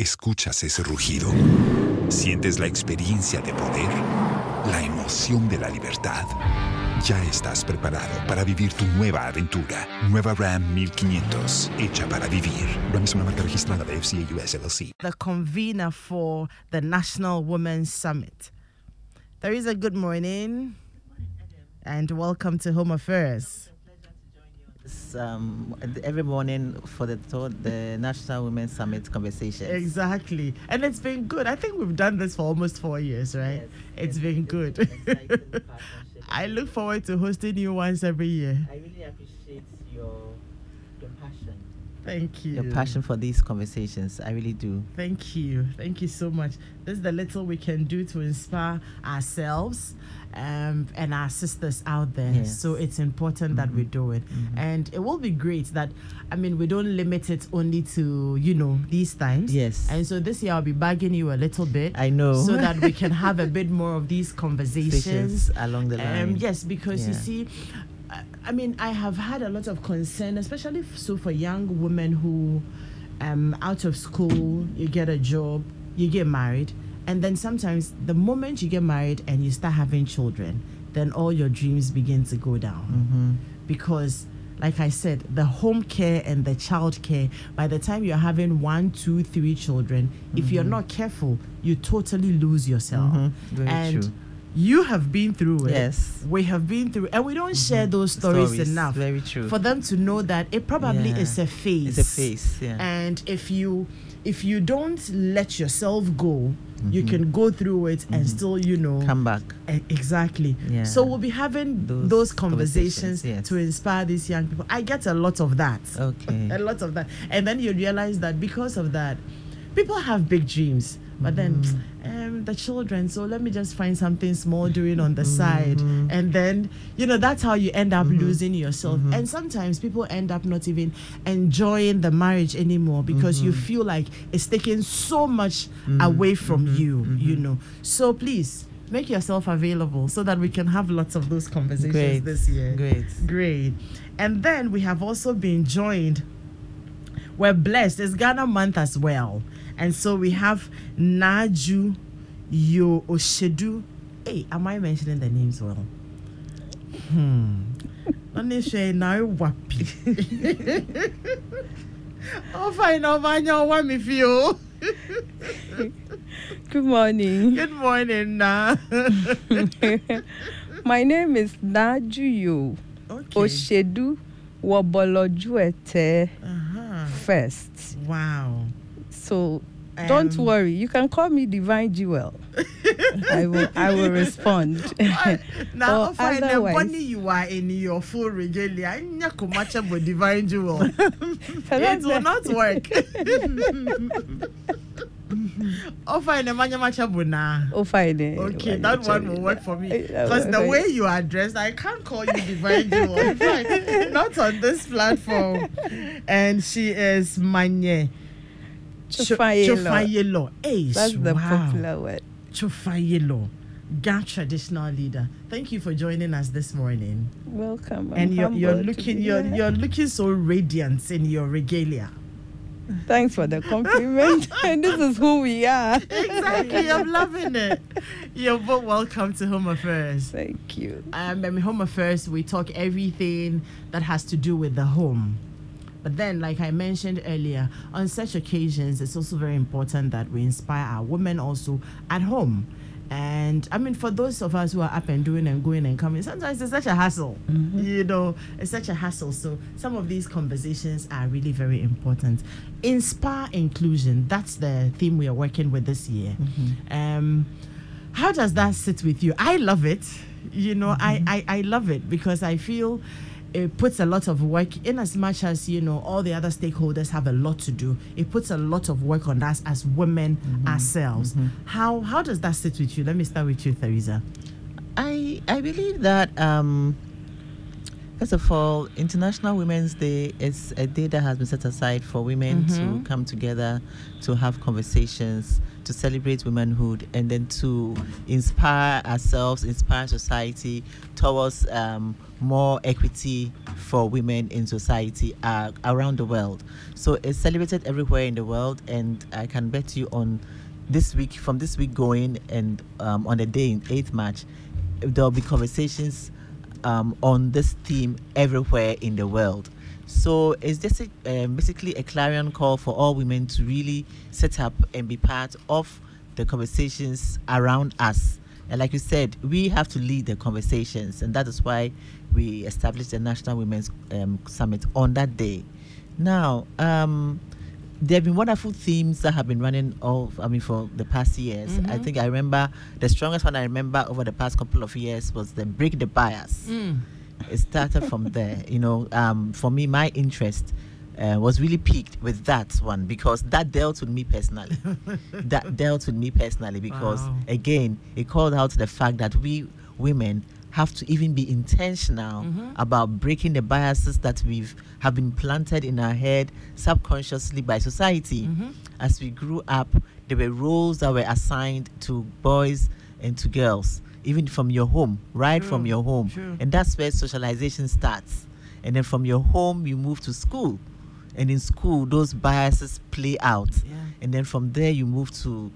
¿Escuchas ese rugido? ¿Sientes la experiencia de poder? ¿La emoción de la libertad? Ya estás preparado para vivir tu nueva aventura. Nueva Ram 1500, hecha para vivir. Ram es una marca registrada de FCA US LLC. the convener for the National Women's Summit. There is a good morning and welcome to Home Affairs. Um, every morning for the third, the National Women's Summit conversation. Exactly. And it's been good. I think we've done this for almost four years, right? It's been good. I look forward to hosting you once every year. I really appreciate your your passion. Thank you. Your passion for these conversations. I really do. Thank you. Thank you so much. This is the little we can do to inspire ourselves um, and our sisters out there. Yes. So it's important that we do it. And it will be great that, I mean, we don't limit it only to, you know, these times. Yes. And so this year I'll be bagging you a little bit. I know. So that we can have a bit more of these conversations. Along the line. Um, yes, because you see, I- I mean, I have had a lot of concern, especially so for young women who, um, out of school, you get a job, you get married, and then sometimes the moment you get married and you start having children, then all your dreams begin to go down Mm-hmm. because. Like I said, the home care and the child care, by the time you're having one, two, three children, if you're not careful, you totally lose yourself. Mhm. Very and true. You have been through it. Yes. We have been through and we don't share those stories, Stories, enough very true. for them to know that it probably Yeah. is a phase. It's a phase. Yeah. And if you if you don't let yourself go, you can go through it and still, you know, Mm-hmm. Come back. E- Exactly. Yeah. So we'll be having those, Those conversations, conversations, yes. to inspire these young people. I get a lot of that. Okay. A lot of that. And then you realize that because of that, people have big dreams. But then mm. um, the children, so let me just find something small doing on the mm-hmm. side. And then, you know, that's how you end up mm-hmm. losing yourself. Mm-hmm. And sometimes people end up not even enjoying the marriage anymore because you feel like it's taking so much away from you, you know. So please make yourself available so that we can have lots of those conversations Great. this year. Great. Great. And then we have also been joined. We're blessed. It's Ghana month as well. And so we have Naju Yo Oshedu. Hey, am I mentioning the names well? Hmm. Me say now wapi. Oh, fine. Oh, fine. Oh, what me feel. Good morning. Good morning, Na. My name is Najuyo Okay. Oshedu Wobolojuete Uh-huh. first. Wow. So don't Um, worry, you can call me Divine Jewel. I will I will respond. Now, the otherwise- money you are in your full regalia, nya kumacha bo divine jewel. It will not work. oh, fine, the manya macha bo na. Oh eh, Okay, that one will work for me. Because the way you are dressed, I can't call you divine jewel. In fact, not on this platform. And she is Manye. Chofayelo. Chofayelo. Hey, That's the popular word. Chofayelo, Ga traditional leader. Thank you for joining us this morning. Welcome. and I'm you're, you're looking you're here. you're looking so radiant in your regalia. Thanks for the compliment. and this is who we are. Exactly, I'm loving it. You're both welcome to Home Affairs. Thank you. Um, in Home Affairs, we talk everything that has to do with the home. But then, like I mentioned earlier, on such occasions, it's also very important that we inspire our women also at home. And I mean, for those of us who are up and doing and going and coming, sometimes it's such a hassle. Mm-hmm. You know, it's such a hassle. So, some of these conversations are really very important. Inspire inclusion. That's the theme we are working with this year. Mm-hmm. Um, how does that sit with you? I love it. You know, I, mm-hmm. I, I love it because I feel it puts a lot of work in as much as you know all the other stakeholders have a lot to do. It puts a lot of work on us as women ourselves. How how does that sit with you? Let me start with you theresa. I I believe that um, First of all, International Women's Day is a day that has been set aside for women Mhm. to come together, to have conversations, to celebrate womanhood, and then to inspire ourselves, inspire society towards um, more equity for women in society uh, around the world. So it's celebrated everywhere in the world, and I can bet you on this week, from this week going, and um, on the day in 8th March, there'll be conversations um, on this theme everywhere in the world. So it's just a, um, basically a clarion call for all women to really set up and be part of the conversations around us. And like you said, we have to lead the conversations, and that is why we established the National Women's um, Summit on that day. Now, um, there have been wonderful themes that have been running all I mean for the past years. I Mhm. think I remember the strongest one I remember over the past couple of years was the break the bias. Mm. It started from there. You know, um, for me, my interest uh, was really piqued with that one because that dealt with me personally. that dealt with me personally because Wow. again, it called out the fact that we women have to even be intentional Mhm. about breaking the biases that we've have been planted in our head subconsciously by society Mhm. as we grew up, there were roles that were assigned to boys and to girls, even from your home, right from your home. true. And that's where socialization starts. And then from your home, you move to school. And in school, those biases play out. Yeah. And then from there, you move to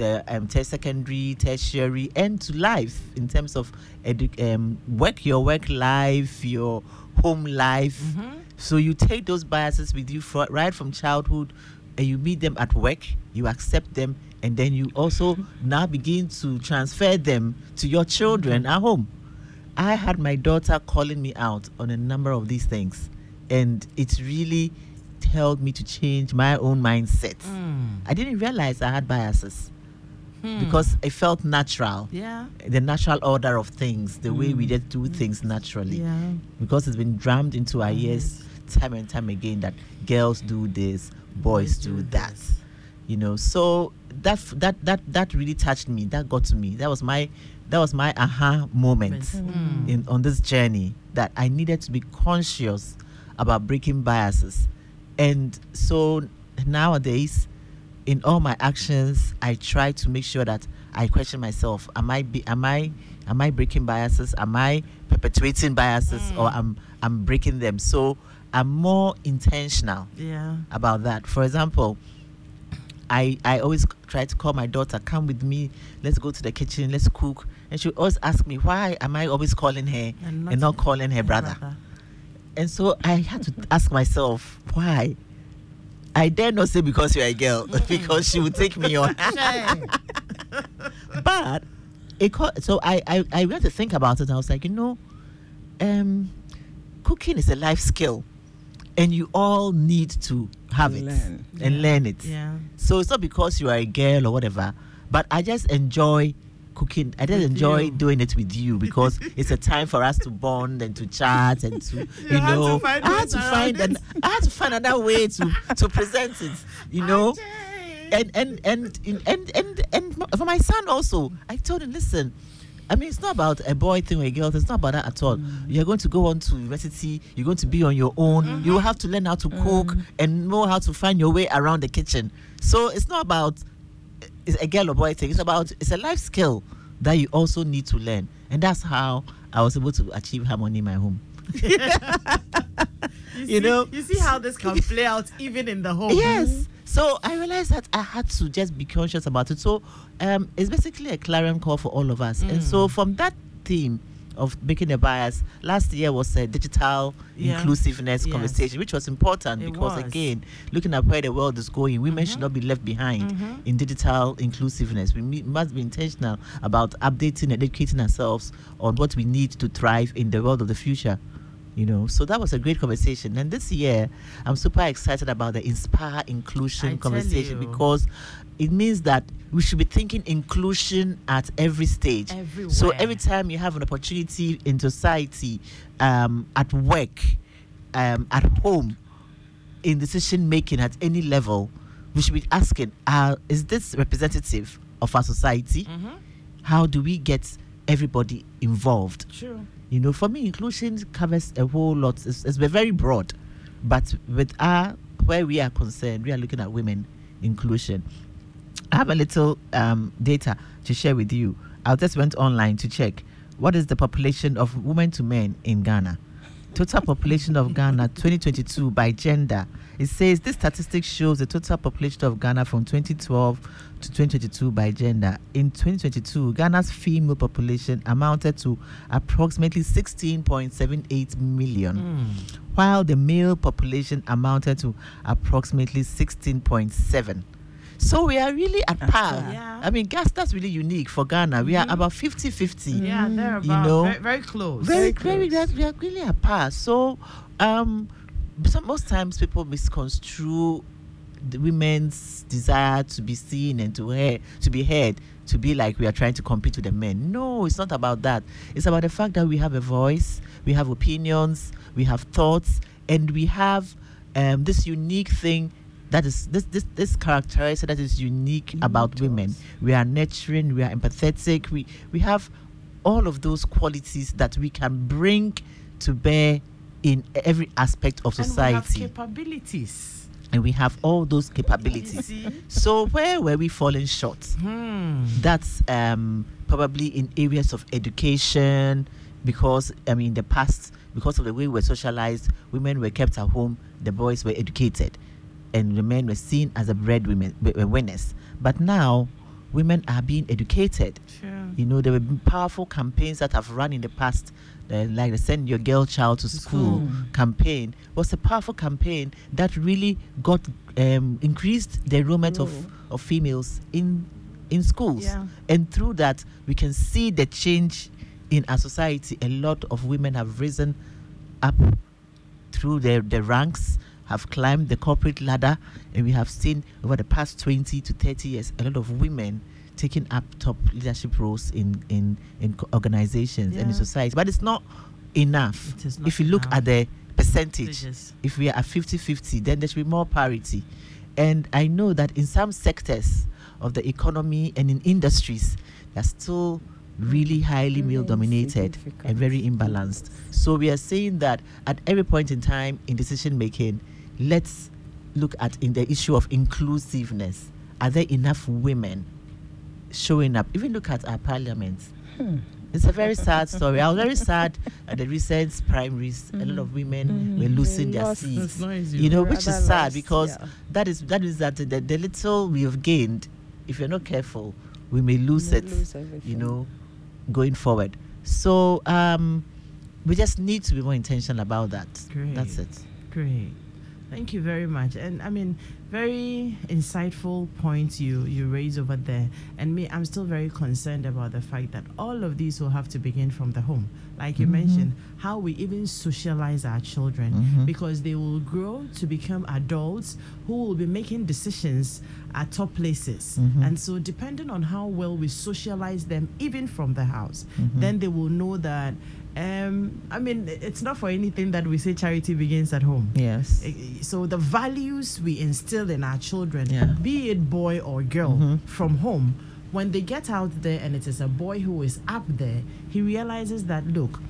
uh, um, secondary, tertiary, and to life in terms of edu- um, work, your work life, your home life. Mhm. So you take those biases with you fro- right from childhood, and you meet them at work. You accept them, and then you also now begin to transfer them to your children at home. I had my daughter calling me out on a number of these things, and it really held me to change my own mindset. Mm. I didn't realize I had biases Hmm. because it felt natural. yeah. The natural order of things, the way we Mm. just do things naturally Yeah. because it's been drummed into our ears time and time again that girls do this, boys do that. You know, so that that that that really touched me. That got to me. That was my that was my aha moment Mm. in on this journey that I needed to be conscious about breaking biases. And so nowadays, in all my actions, I try to make sure that I question myself: Am I be, am I am I breaking biases? Am I perpetuating biases, mm. or am I'm breaking them? So I'm more intentional Yeah. about that. For example, I I always try to call my daughter, come with me, let's go to the kitchen, let's cook. And she always ask me, why am I always calling her And and not not calling her brother? And so I had to ask myself, why? I dare not say because you're a girl, because she would take me on. but it co- so I, I I went to think about it and I was like, you know, um, cooking is a life skill, and you all need to have it Learn. and learn it. Yeah. So it's not because you are a girl or whatever, but I just enjoy cooking. I just enjoy you. doing it with you because it's a time for us to bond and to chat and to you, You know. I had to find an. I had to find another way to to present it. You know. And and and and and and for my son also, I told him, listen. I mean, it's not about a boy thing or a girl. thing, It's not about that at all. You're going to go on to university. You're going to be on your own. You will have to learn how to cook and know how to find your way around the kitchen. So it's not about it's a girl or boy thing. It's about it's a life skill that you also need to learn, and that's how I was able to achieve harmony in my home. You, You see, know- you see how this can play out even in the home. Yes. So I realized that I had to just be conscious about it. So um, it's basically a clarion call for all of us. And so from that theme of making a bias, last year was a digital Yeah. inclusiveness Yes. conversation, which was important It because was. again, looking at where the world is going, women should not be left behind Mhm. in digital inclusiveness. We must be intentional about updating and educating ourselves on what we need to thrive in the world of the future you know so that was a great conversation and this year i'm super excited about the inspire inclusion I conversation because it means that we should be thinking inclusion at every stage so every time you have an opportunity in society um, at work um, at home in decision making at any level we should be asking uh, is this representative of our society Mhm. how do we get everybody involved. Sure. You know, for me, inclusion covers a whole lot. It's, it's very broad, but with our where we are concerned, we are looking at women inclusion. I have a little um, data to share with you. I just went online to check what is the population of women to men in Ghana. Total population of Ghana 2022 by gender. It says this statistic shows the total population of Ghana from 2012 to 2022 by gender. In 2022, Ghana's female population amounted to approximately 16.78 million, Mm. while the male population amounted to approximately 16.7. So we are really at par. par. Yeah. I mean, gas that's really unique for Ghana. We are Mhm. about 50 50 Yeah, they're You about know, very, very close. very, Very very, close. we are really apart. So, um, so most times people misconstrue the women's desire to be seen and to hear, to be heard, to be like we are trying to compete with the men. No, it's not about that. It's about the fact that we have a voice, we have opinions, we have thoughts, and we have um, this unique thing that is this this this characteristic that is unique about women. We are nurturing, we are empathetic, we we have all of those qualities that we can bring to bear in every aspect of society. And we have society capabilities. and we have all those capabilities so where were we falling short Hmm. that's um, probably in areas of education because i mean in the past because of the way we were socialized women were kept at home the boys were educated and the men were seen as a breadwinners winners but now women are being educated Sure. you know, there were powerful campaigns that have run in the past, uh, like the Send Your Girl Child to School school. campaign. was a powerful campaign that really got um, increased the enrollment of, of females in in schools. Yeah. And through that, we can see the change in our society. A lot of women have risen up through the, the ranks, have climbed the corporate ladder, and we have seen over the past 20 to 30 years a lot of women taking up top leadership roles in, in, in organizations and in society. But it's not enough. It not if you look enough. at the percentage, if we are at 50 50, then there should be more parity. And I know that in some sectors of the economy and in industries, they're still really highly male dominated and very imbalanced. So we are saying that at every point in time in decision making, let's look at in the issue of inclusiveness. Are there enough women showing up? Even look at our parliament. Hmm. It's a very sad story. I was very sad at the recent primaries. A lot of women Mhm. were losing their lost. seats. You know, which is sad because yeah. that is that is that the, the little we have gained, if you're not careful, we may lose May it. lose you know, going forward. So um, we just need to be more intentional about that. That's it. Great. Thank you very much. And I mean, very insightful points you you raise over there. And me, I'm still very concerned about the fact that all of these will have to begin from the home. Like you Mhm. mentioned, how we even socialize our children Mhm. because they will grow to become adults who will be making decisions at top places. Mhm. And so depending on how well we socialize them even from the house, Mhm. then they will know that um, I mean, it's not for anything that we say charity begins at home. Yes. So the values we instill in our children, Yeah. be it boy or girl, Mhm. from home, when they get out there and it is a boy who is up there, he realizes that look.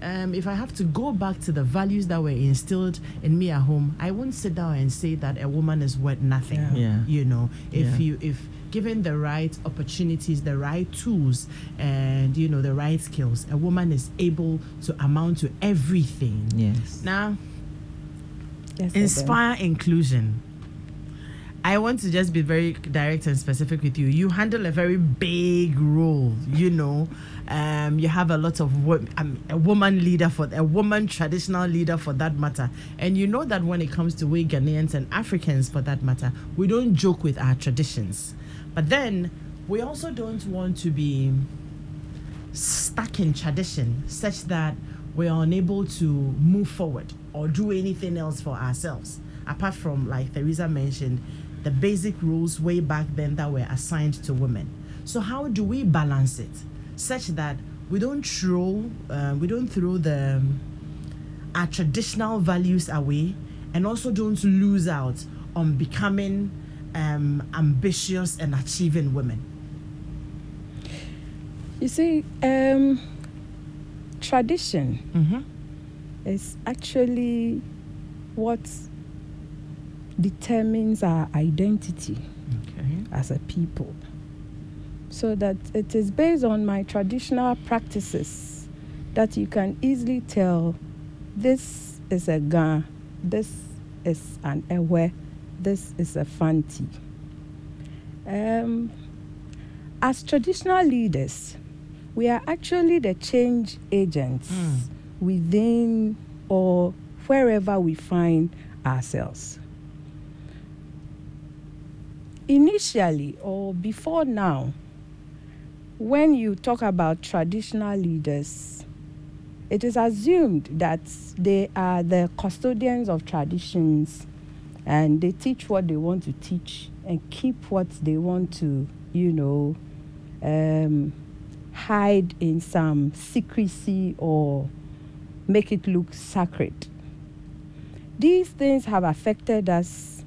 Um, if I have to go back to the values that were instilled in me at home, I won't sit down and say that a woman is worth nothing. Yeah. Yeah. You know, if Yeah. you if given the right opportunities, the right tools, and you know the right skills, a woman is able to amount to everything. Yes. Now, Yes, inspire inclusion. I want to just be very direct and specific with you. You handle a very big role, you know. Um, you have a lot of wo- um, a woman leader for a woman traditional leader for that matter, and you know that when it comes to we Ghanaians and Africans for that matter, we don't joke with our traditions, but then we also don't want to be stuck in tradition such that we are unable to move forward or do anything else for ourselves apart from like Theresa mentioned the basic rules way back then that were assigned to women so how do we balance it such that we don't throw uh, we don't throw the um, our traditional values away and also don't lose out on becoming um, ambitious and achieving women You see, um, tradition Mm-hmm. is actually what determines our identity Okay. as a people. So that it is based on my traditional practices that you can easily tell this is a Ga, this is an Ewe, this is a Fanti. Um, as traditional leaders, we are actually the change agents Mm. within or wherever we find ourselves. Initially or before now, when you talk about traditional leaders, it is assumed that they are the custodians of traditions and they teach what they want to teach and keep what they want to, you know, um, hide in some secrecy or make it look sacred. These things have affected us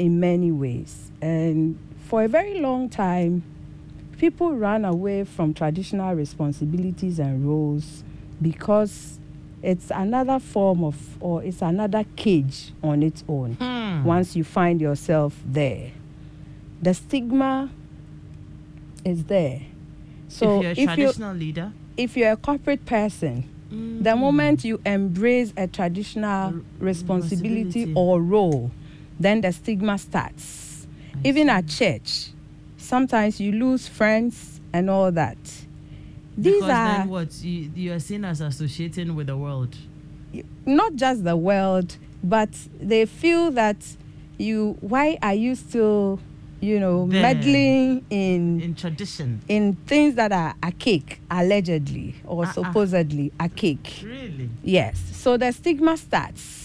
in many ways. And for a very long time, people ran away from traditional responsibilities and roles because it's another form of, or it's another cage on its own Hmm. once you find yourself there. The stigma is there. So if you're a if, traditional leader, if you're a corporate person, the Mm. moment you embrace a traditional R- responsibility responsibility. or role, then the stigma starts. Even at church, sometimes you lose friends and all that. These because are then what you, you are seen as associating with the world. not just the world, but they feel that you. Why are you still, you know, There. meddling in in tradition. in things that are archaic, allegedly or Uh-uh. supposedly archaic? Really? Yes. So the stigma starts.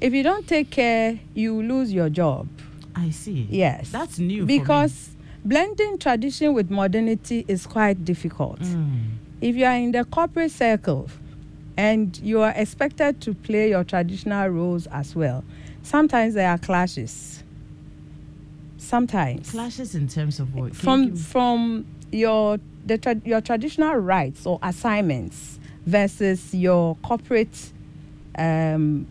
If you don't take care, you lose your job. I see. Yes. That's new. for me. because blending tradition with modernity is quite difficult. Mm. If you are in the corporate circle and you are expected to play your traditional roles as well, sometimes there are clashes. Sometimes clashes in terms of what? Can you from give- from your the tra- your traditional rights or assignments versus your corporate um,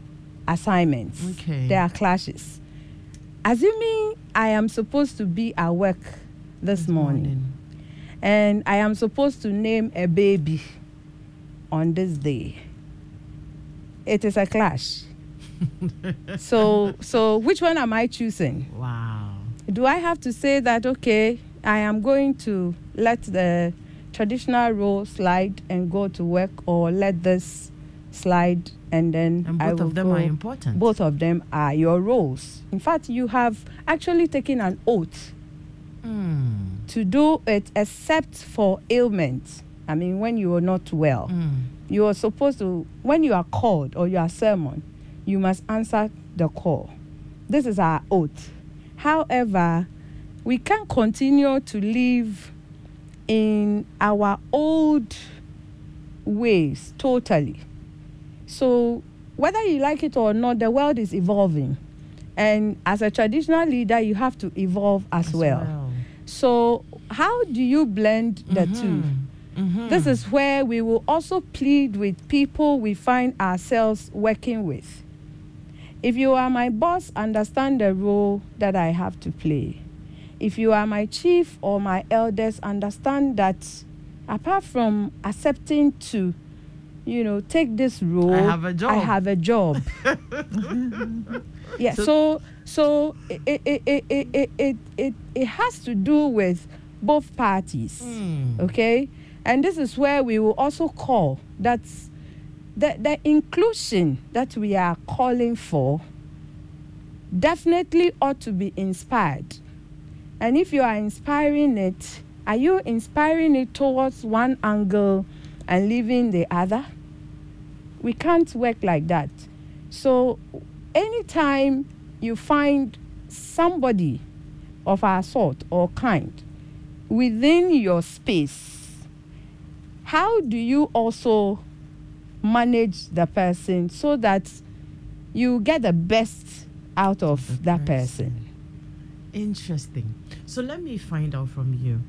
assignments. Okay. There are clashes. Assuming I am supposed to be at work this, morning, and I am supposed to name a baby on this day, it is a clash. so so which one am I choosing? Wow. do I have to say that okay, I am going to let the traditional role slide and go to work, or let this slide and then And both of them go. are important. Both of them are your roles. In fact, you have actually taken an oath Mm. to do it, except for ailment. I mean, when you are not well, Mm. you are supposed to. When you are called or you are summoned, you must answer the call. This is our oath. However, we can't continue to live in our old ways totally. So, whether you like it or not, the world is evolving. And as a traditional leader, you have to evolve as, As well. So, how do you blend the two? Mhm. This is where we will also plead with people we find ourselves working with. If you are my boss, understand the role that I have to play. If you are my chief or my elders, understand that apart from accepting to, you know, take this role, I have a job. I have a job. yeah. So- So it, it, it, it, it, it it has to do with both parties Mm. okay and this is where we will also call that the, the inclusion that we are calling for definitely ought to be inspired and if you are inspiring it are you inspiring it towards one angle and leaving the other we can't work like that so anytime you find somebody of our sort or kind within your space, how do you also manage the person so that you get the best out of The that person. person? Interesting. So let me find out from you.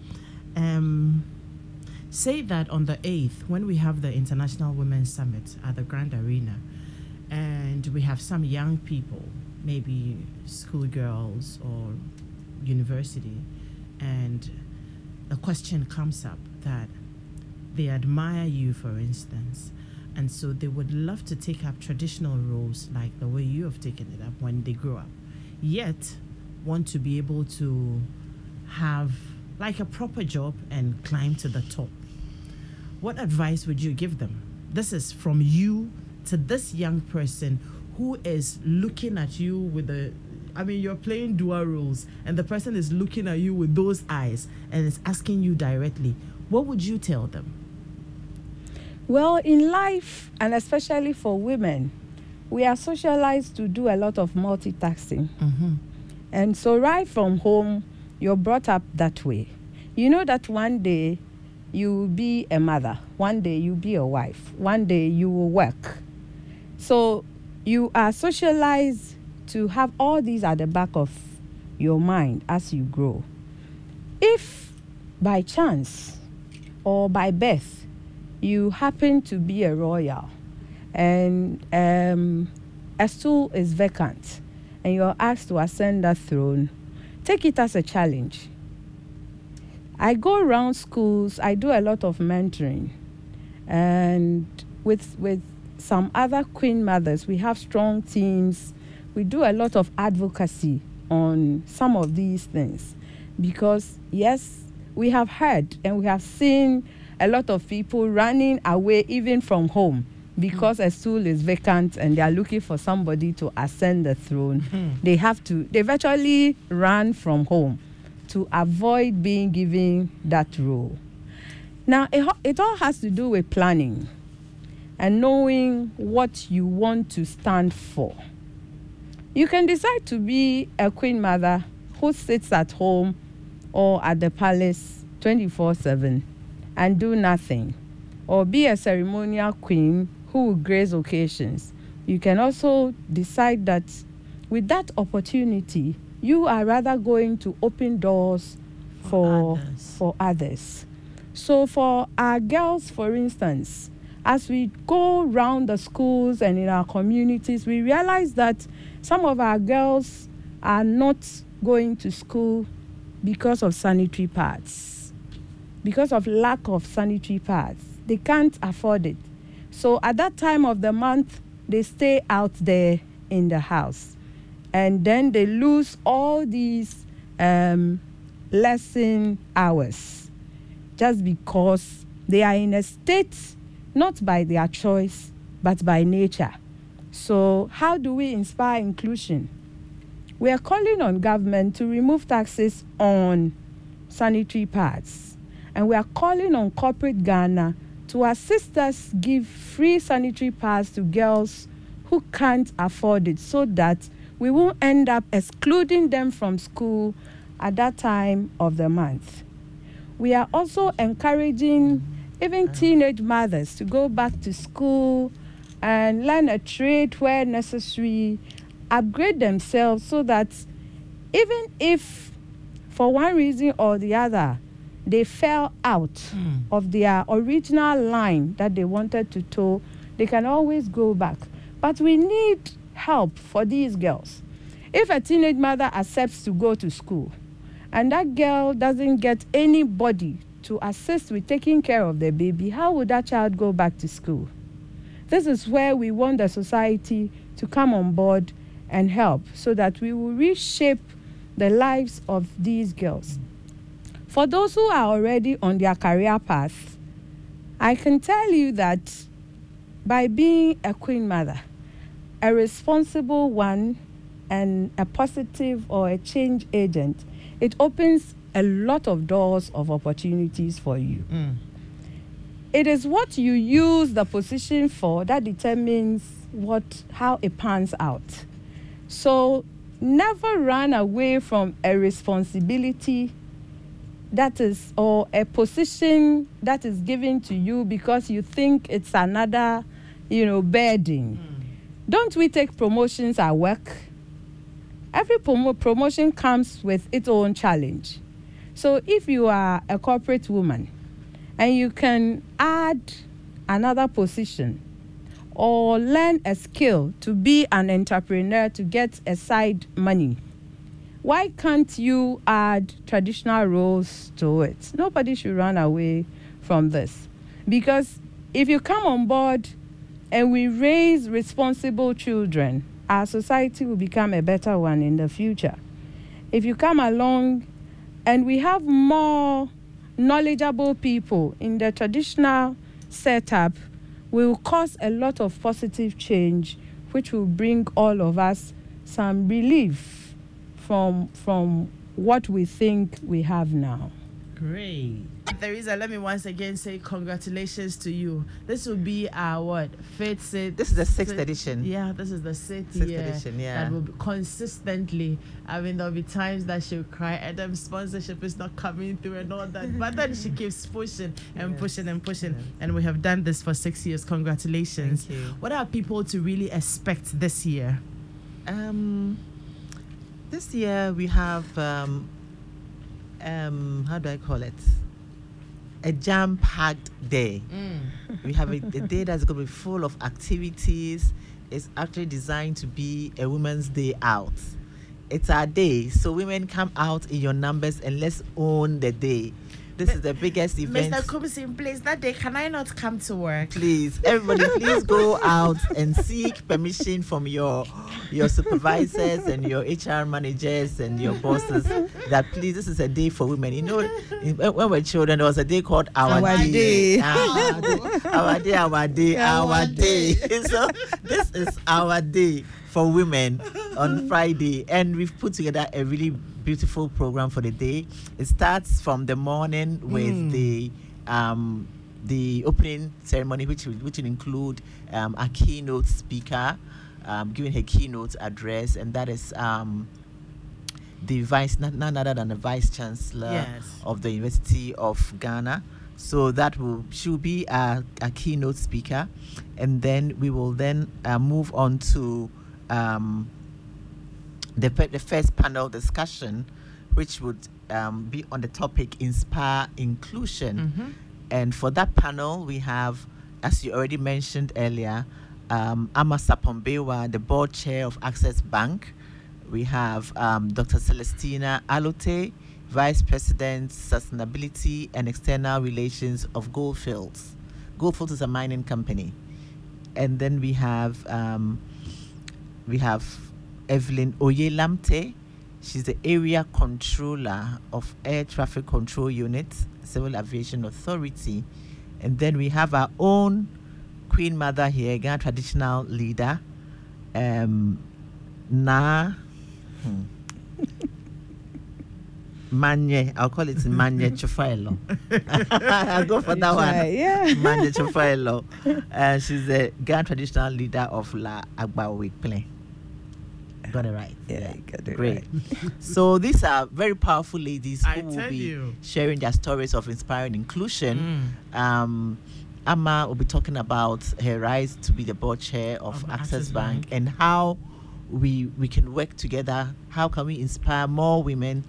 Um, say that on the 8th, when we have the International Women's Summit at the Grand Arena, and we have some young people, maybe schoolgirls or university, and a question comes up that they admire you, for instance, and so they would love to take up traditional roles like the way you have taken it up when they grow up, yet want to be able to have like a proper job and climb to the top. What advice would you give them? This is from you to this young person who is looking at you with a I mean, you're playing dual roles, and the person is looking at you with those eyes and is asking you directly. What would you tell them? Well, in life, and especially for women, we are socialized to do a lot of multitasking. Mm-hmm. And so, right from home, you're brought up that way. You know that one day you will be a mother, one day you'll be a wife, one day you will work. So, you are socialized to have all these at the back of your mind as you grow. If by chance or by birth you happen to be a royal and um, a stool is vacant and you're asked to ascend that throne, take it as a challenge. I go around schools, I do a lot of mentoring, and with, with some other queen mothers, we have strong teams. We do a lot of advocacy on some of these things because, yes, we have heard and we have seen a lot of people running away even from home because a stool is vacant and they are looking for somebody to ascend the throne. Hmm. They have to, they virtually run from home to avoid being given that role. Now, it, all has to do with planning and knowing what you want to stand for. You can decide to be a queen mother who sits at home or at the palace 24 7 and do nothing, or be a ceremonial queen who will grace occasions. You can also decide that with that opportunity, you are rather going to open doors for, others. for others. So, for our girls, for instance, as we go around the schools and in our communities, we realize that some of our girls are not going to school because of sanitary pads, because of lack of sanitary pads. They can't afford it. So at that time of the month, they stay out there in the house. And then they lose all these um, lesson hours just because they are in a state not by their choice, but by nature. So, how do we inspire inclusion? We are calling on government to remove taxes on sanitary pads. And we are calling on corporate Ghana to assist us give free sanitary pads to girls who can't afford it so that we won't end up excluding them from school at that time of the month. We are also encouraging even teenage mothers to go back to school and learn a trade where necessary, upgrade themselves so that even if for one reason or the other they fell out Mm. of their original line that they wanted to toe, they can always go back. But we need help for these girls. If a teenage mother accepts to go to school and that girl doesn't get anybody to assist with taking care of the baby, how would that child go back to school? This is where we want the society to come on board and help so that we will reshape the lives of these girls. For those who are already on their career path, I can tell you that by being a queen mother, a responsible one, and a positive or a change agent, it opens a lot of doors of opportunities for you. Mm. It is what you use the position for that determines what how it pans out. So never run away from a responsibility that is or a position that is given to you because you think it's another, you know, burden. Don't we take promotions at work? Every promo- promotion comes with its own challenge. So if you are a corporate woman and you can add another position or learn a skill to be an entrepreneur to get a side money why can't you add traditional roles to it nobody should run away from this because if you come on board and we raise responsible children. Our society will become a better one in the future. If you come along and we have more knowledgeable people in the traditional setup we will cause a lot of positive change which will bring all of us some relief from from what we think we have now Great. Theresa, let me once again say congratulations to you. This will be our what? Fifth, sixth. This is the sixth sixth- edition. Yeah, this is the sixth, Sixth year edition, yeah. That will be consistently. I mean, there'll be times that she'll cry, Adam sponsorship is not coming through and all that. But then she keeps pushing and Yes. pushing and pushing. And we have done this for six years. Congratulations. Thank you. What are people to really expect this year? Um, this year we have um, um, how do I call it? A jam-packed day. We have a, a day that's going to be full of activities. It's actually designed to be a women's day out. It's our day, so women come out in your numbers and let's own the day. This is the biggest event. Mr. Kumsin, please, that day, can I not come to work? please everybody please go out and seek permission from your your supervisors and your hr managers and your bosses that please this is a day for women. You know when we were children there was a day called our, Our day. Ah, our day our day our day. so this is our day for women on friday. And we've put together a really beautiful program for the day. It starts from the morning with the um the opening ceremony, which will, which will include um, a keynote speaker um, giving her keynote address, and that is um, the vice, none other than the vice chancellor Yes. of the University of Ghana. So that will she will be a, a keynote speaker, and then we will then uh, move on to um, the the first panel discussion, which would um, be on the topic inspire inclusion. Mhm. And for that panel, we have, as you already mentioned earlier, um, Amma Sapombewa, the board chair of Access Bank. We have um, Dr. Celestina Alote, Vice President, Sustainability and External Relations of Gold Fields. Goldfields is a mining company. And then we have um, we have Evelyn Oyelamte. She's the area controller of Air Traffic Control Unit, Civil Aviation Authority. And then we have our own Queen Mother here, Ghana traditional leader, um, Na. Hmm. Manye, I'll call it Manye Chofailo. I'll go for that one. Yeah. Manye Chofailo. Uh, she's the Ghana traditional leader of La Agbawi Play. Got it right. Yeah, you got it Great. so these are very powerful ladies I who will be you. sharing their stories of inspiring inclusion. Mm. Um, Amma will be talking about her rise to be the board chair of, Of Access, Access Bank, Bank. and how we we can work together. How can we inspire more women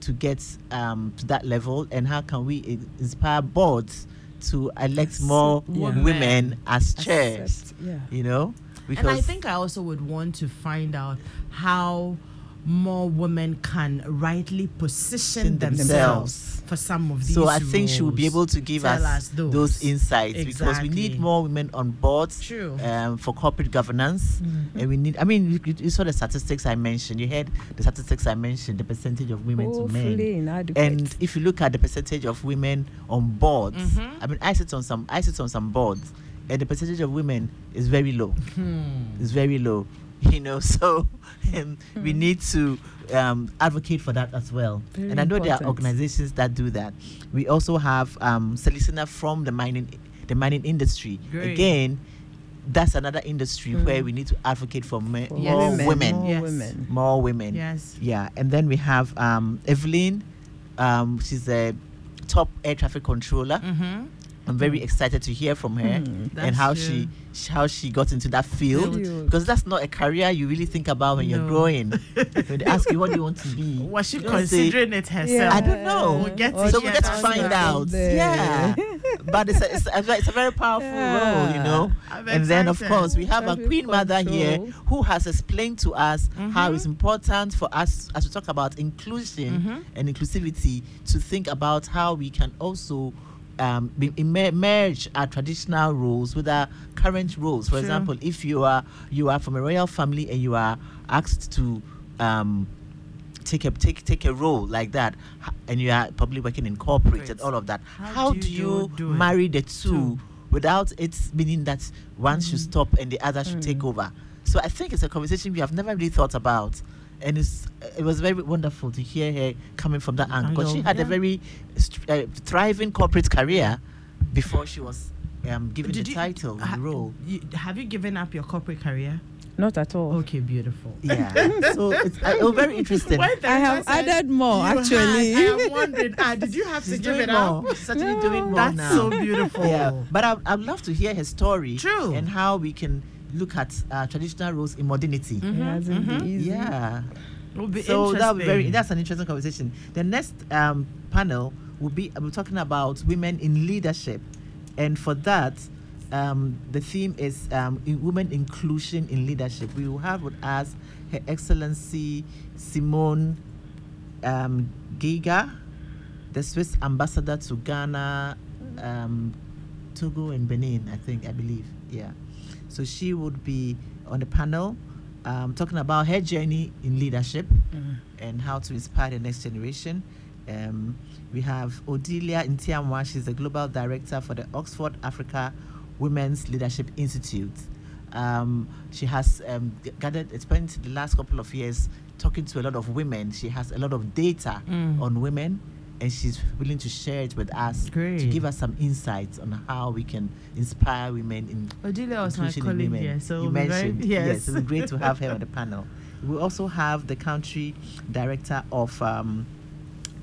to get um, to that level, and how can we inspire boards to elect more Yeah. women as chairs? Accept, yeah. You know, because and I think I also would want to find out how more women can rightly position Themselves. themselves for some of these So I think she will be able to give Tell us, us those. those. insights because we need more women on boards True. um, for corporate governance, Mm-hmm. and we need. I mean, you, you saw the statistics I mentioned. You heard the statistics I mentioned. The percentage of women to men. Inadequate. And if you look at the percentage of women on boards, Mhm. I mean, I sit on some, I sit on some boards, and the percentage of women is very low. Hmm. It's very low. You know, so um, we need to um, advocate for that as well. Very and I know there are organizations that do that. We also have um, Celestina from the mining, the mining industry. Great. Again, that's another industry where we need to advocate for me- For Yes. more women, women, More Yes. women. more women. Yes. Yeah, and then we have um, Evelyn. Um, she's a top air traffic controller. Mm-hmm. I'm very excited to hear from her and how true. she how she got into that field because that's not a career you really think about when you're growing. when they ask you what do you want to be, Was she don't say, considering it herself? Yeah. I don't know. We'll get so we get to find out. there. Yeah, but it's a, it's, a, it's a very powerful role, you know. I'm And then, of course, we have a queen mother here who has explained to us how Mhm. it's important for us, as we talk about inclusion Mhm. and inclusivity, to think about how we can also um, merge our traditional roles with our current roles. For Sure. example, if you are you are from a royal family and you are asked to um, take a take take a role like that, and you are probably working in corporate and all of that, How how, do do you you do it? marry the two? Without it meaning that one should Mm-hmm. stop and the other should take Mm. over. So I think it's a conversation we have never really thought about. And it's, it was very wonderful to hear her coming from that angle. Because she had yeah. a very uh, thriving corporate career before she was um, given the you- title, ha- the role. you- have you given up your corporate career? Not at all. Okay, beautiful. Yeah. so it's uh, it very interesting. I Teresa have said added more, actually. had, I am wondering, ah, did you have to She's give doing it up? more. She's certainly doing more That's now. so beautiful. Yeah, but I, I'd love to hear her story. True. And how we can look at uh, traditional roles in modernity. It hasn't been easy. Yeah. Will be so that would be very that's an interesting conversation. The next um, panel will be we're talking about women in leadership. And for that um, the theme is um, in women inclusion in leadership. We will have with us her excellency simone um, Giger the swiss ambassador to ghana um, togo and benin i think i believe. Yeah so she would be on the panel um, talking about her journey in leadership and how to inspire the next generation. Um, we have Odilia Ntiamoah. She's the global director for the Oxford Africa Women's Leadership Institute. Um, she has um, gathered, spent the last couple of years talking to a lot of women. She has a lot of data Mm. on women, and she's willing to share it with us to give us some insights on how we can inspire women in Odelia was my inclusion in colleague women. here, so you it'll be very- mentioned yes. it's great to have her on the panel. We also have the country director of um,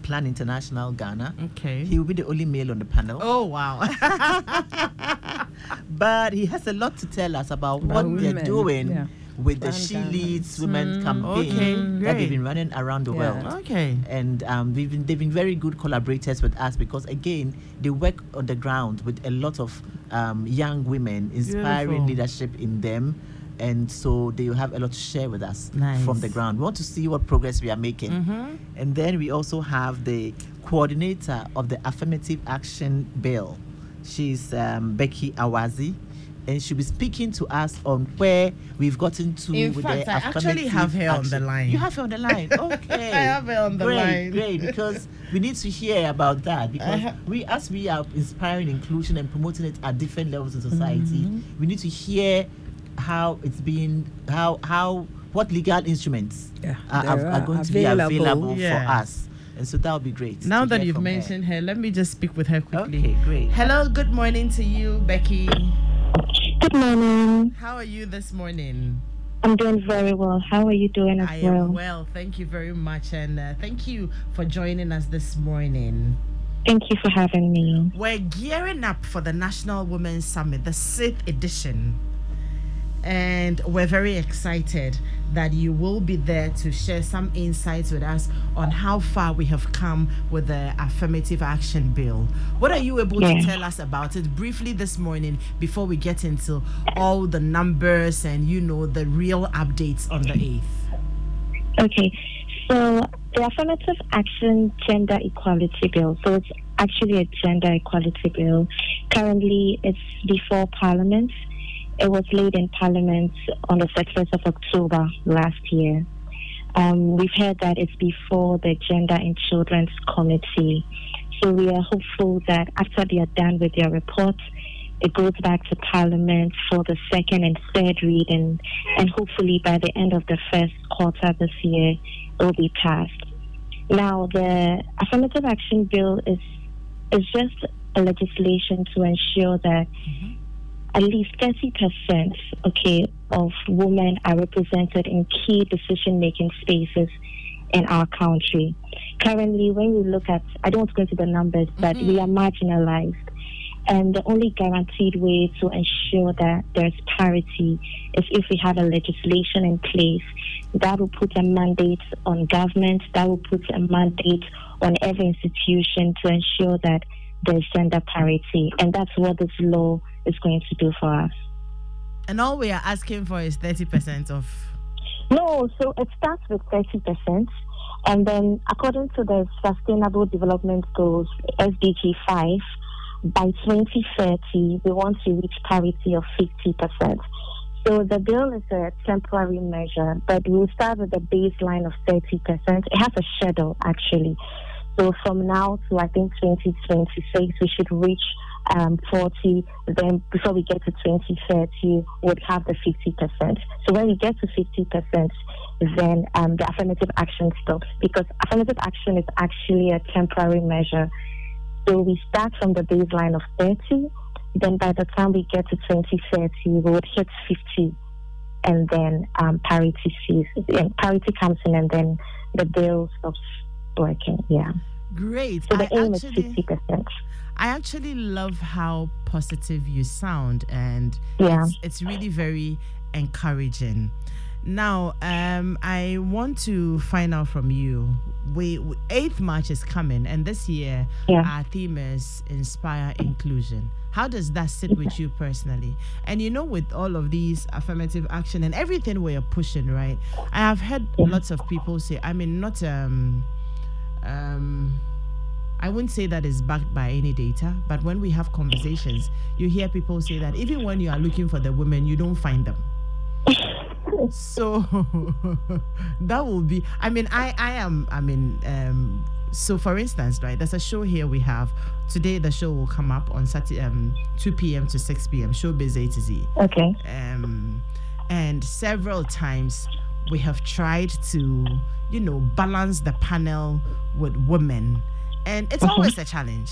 Plan International Ghana. Okay. He will be the only male on the panel, oh wow. but he has a lot to tell us about, About what they're doing yeah. With the She Leads Women Mm, campaign okay, that great. they've been running around the Yeah. world. okay. and um, we've been, they've been very good collaborators with us because again they work on the ground with a lot of um, young women inspiring Beautiful. leadership in them and so they have a lot to share with us Nice. from the ground we want to see what progress we are making Mm-hmm. and then we also have the coordinator of the affirmative action bill she's um, becky awazi and she'll be speaking to us on where we've gotten to In with fact, the I actually have her on the line. You have her on the line. Okay. I have her on the great, line. Great, because we need to hear about that because Uh-huh. we, as we are inspiring inclusion and promoting it at different levels in society, Mm-hmm. we need to hear how it's being, how how what legal instruments Yeah, are, are, are going to be available. available Yeah. for us, and so that would be great. Now that you've from her. mentioned her, let me just speak with her quickly. Okay, great. Hello, good morning to you, Becky. Good morning. How are you this morning? I'm doing very well. How are you doing as I well? am well. Thank you very much. And uh, thank you for joining us this morning. Thank you for having me. We're gearing up for the National Women's Summit, the sixth edition. And we're very excited that you will be there to share some insights with us on how far we have come with the affirmative action bill. What are you able Yeah. to tell us about it briefly this morning before we get into all the numbers and you know the real updates on the 8th? Okay, so the Affirmative Action Gender Equality Bill. So it's actually a gender equality bill. Currently, it's before Parliament. It was laid in Parliament on the 31st of October last year. Um, we've heard that it's before the Gender and Children's Committee. So we are hopeful that after they are done with their report, it goes back to Parliament for the second and third reading, and hopefully by the end of the first quarter this year, it will be passed. Now, the Affirmative Action Bill is is just a legislation to ensure that at least 30% okay, of women are represented in key decision making spaces in our country. Currently, when we look at, I don't want to go into the numbers, but we mm-hmm. are marginalized. And the only guaranteed way to ensure that there's parity is if we have a legislation in place that will put a mandate on government, that will put a mandate on every institution to ensure that there's gender parity. And that's what this law is going to do for us. And all we are asking for is 30% of. No, so it starts with 30%. And then, according to the Sustainable Development Goals, SDG 5, by 2030, we want to reach parity of 50%. So the bill is a temporary measure, but we'll start with a baseline of 30%. It has a schedule, actually. So from now to, I think, 2026, we should reach um, 40. Then before we get to 2030, we'd have the 50%. So when we get to 50%, then um, the affirmative action stops because affirmative action is actually a temporary measure. So we start from the baseline of 30. Then by the time we get to 2030, we would hit 50 and then um, parity. And parity comes in, and then the bill stops working. Yeah. Great. So the I aim actually, is 50%. I actually love how positive you sound, and Yeah. it's, it's really very encouraging. Now, um, I want to find out from you. We we- eighth March is coming, and this year Yeah. our theme is inspire inclusion. How does that sit with you personally? And you know, with all of these affirmative action and everything we are pushing, right? I have heard Yeah. lots of people say, I mean, not um, um, I wouldn't say that is backed by any data, but when we have conversations, you hear people say that even when you are looking for the women, you don't find them. so that will be i mean i i am i mean um so for instance right there's a show here we have today the show will come up on saturday um 2 p.m to 6 p.m showbiz a to z Okay. um, and several times we have tried to, you know, balance the panel with women, and it's Mhm. always a challenge.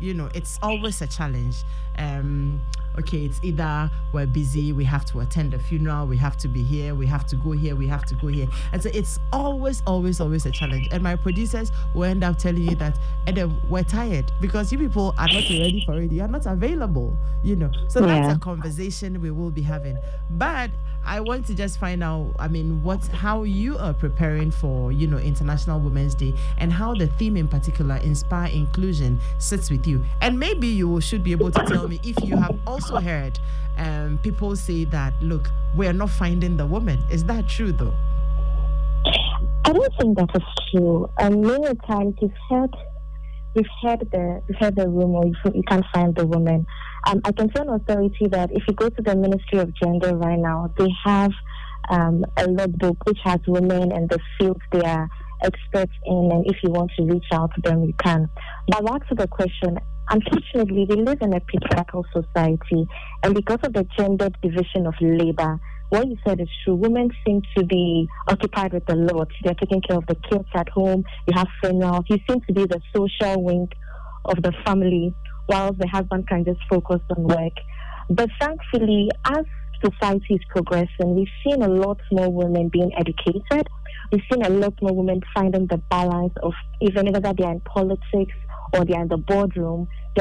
You know, it's always a challenge. Um, okay, it's either we're busy, we have to attend the funeral, we have to be here, we have to go here, we have to go here, and so it's always, always, always a challenge. And my producers will end up telling you that, and we're tired because you people are not ready for it. You are not available. You know, so that's a conversation we will be having. But I want to just find out, I mean, what how you are preparing for, you know, International Women's Day and how the theme in particular, inspire inclusion, sits with you. And maybe you should be able to tell me if you have also heard um, people say that, look, we're not finding the woman. Is that true though? I don't think that is true. And many times we've heard, we've heard the, we've heard the rumor you, you can't find the woman. Um, I can tell an authority that if you go to the Ministry of Gender right now, they have um, a logbook which has women and the fields they are experts in. And if you want to reach out to them, you can. But back to the question. Unfortunately, we live in a patriarchal society, and because of the gendered division of labor, what you said is true. Women seem to be occupied with a lot. They're taking care of the kids at home. You have funerals. You seem to be the social wing of the family, whilst the husband can just focus on work. But thankfully, as society is progressing, we've seen a lot more women being educated. We've seen a lot more women finding the balance of even whether they're in politics or they're in the boardroom,